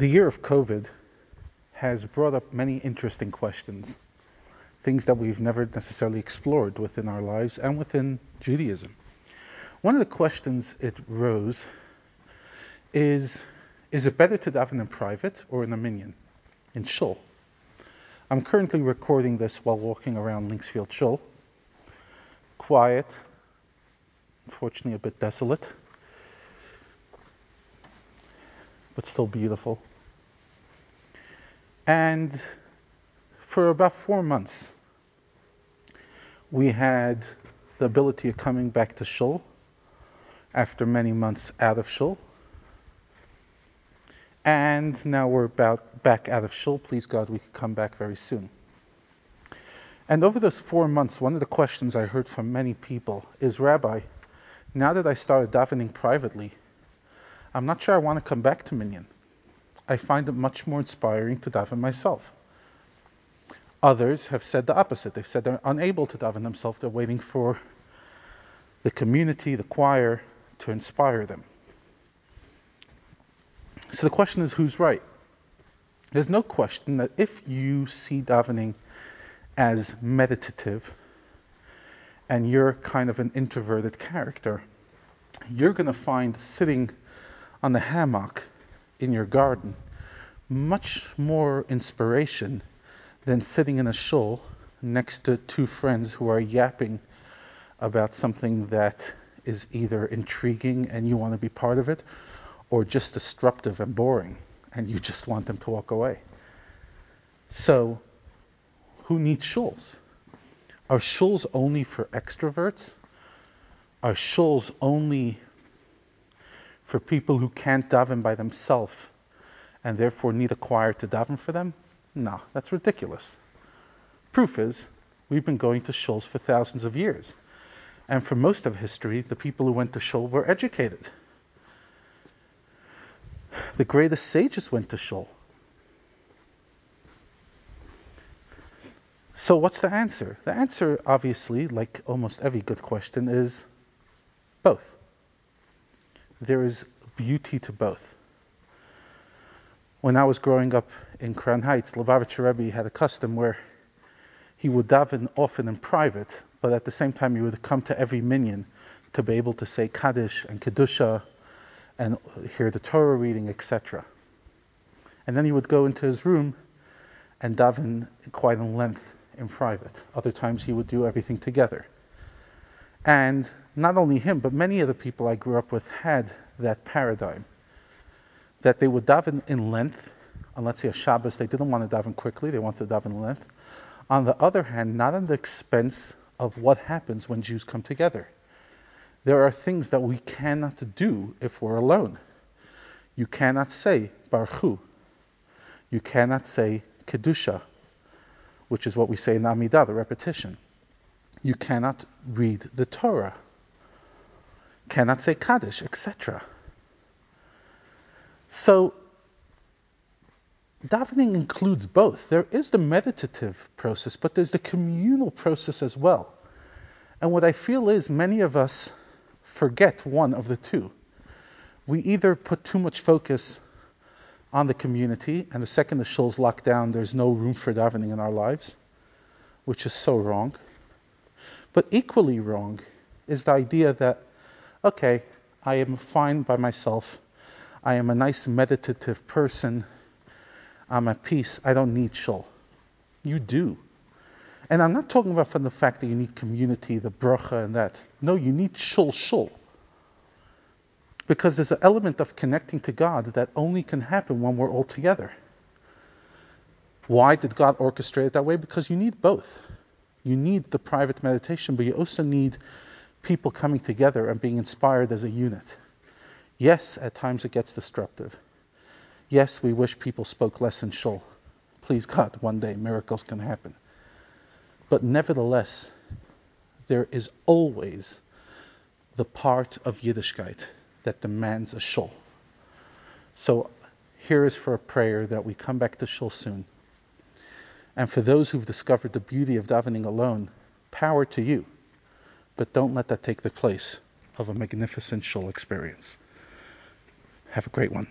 The year of COVID has brought up many interesting questions, things that we've never necessarily explored within our lives and within Judaism. One of the questions it rose is Is it better to daven in private or in a minyan, in shul? I'm currently recording this while walking around Linksfield Shul. Quiet, unfortunately a bit desolate. But still beautiful. And for about four months, we had the ability of coming back to Shul after many months out of Shul. And now we're about back out of Shul. Please God, we can come back very soon. And over those four months, one of the questions I heard from many people is, Rabbi, now that I started davening privately, I'm not sure I want to come back to Minyan. I find it much more inspiring to daven myself. Others have said the opposite. They've said they're unable to daven themselves. They're waiting for the community, the choir, to inspire them. So the question is who's right? There's no question that if you see davening as meditative and you're kind of an introverted character, you're going to find sitting on the hammock in your garden much more inspiration than sitting in a shul next to two friends who are yapping about something that is either intriguing and you want to be part of it or just disruptive and boring and you just want them to walk away. So, who needs shuls? Are shuls only for extroverts? Are shuls only for people who can't daven by themselves and therefore need a choir to daven for them? No, that's ridiculous. Proof is, we've been going to shuls for thousands of years. And for most of history, the people who went to shul were educated. The greatest sages went to shul. So what's the answer? The answer, obviously, like almost every good question, is both there is beauty to both. When I was growing up in Crown Heights, Lubavitcher Rebbe had a custom where he would daven often in private, but at the same time he would come to every minyan to be able to say Kaddish and Kedusha and hear the Torah reading, etc. And then he would go into his room and daven quite in length in private. Other times he would do everything together. And not only him, but many of the people I grew up with had that paradigm that they would daven in length. On let's say a Shabbos, they didn't want to daven quickly; they wanted to daven in length. On the other hand, not at the expense of what happens when Jews come together. There are things that we cannot do if we're alone. You cannot say Barchu You cannot say Kedusha, which is what we say in Amidah, the repetition you cannot read the Torah, cannot say Kaddish, etc. So, davening includes both. There is the meditative process, but there's the communal process as well. And what I feel is many of us forget one of the two. We either put too much focus on the community, and the second the shul's locked down, there's no room for davening in our lives, which is so wrong. But equally wrong is the idea that, okay, I am fine by myself. I am a nice meditative person. I'm at peace. I don't need shul. You do. And I'm not talking about from the fact that you need community, the bracha and that. No, you need shul shul. Because there's an element of connecting to God that only can happen when we're all together. Why did God orchestrate it that way? Because you need both. You need the private meditation, but you also need people coming together and being inspired as a unit. Yes, at times it gets disruptive. Yes, we wish people spoke less in shul. Please God, one day miracles can happen. But nevertheless, there is always the part of Yiddishkeit that demands a shul. So here is for a prayer that we come back to shul soon. And for those who've discovered the beauty of davening alone, power to you. But don't let that take the place of a magnificent shul experience. Have a great one.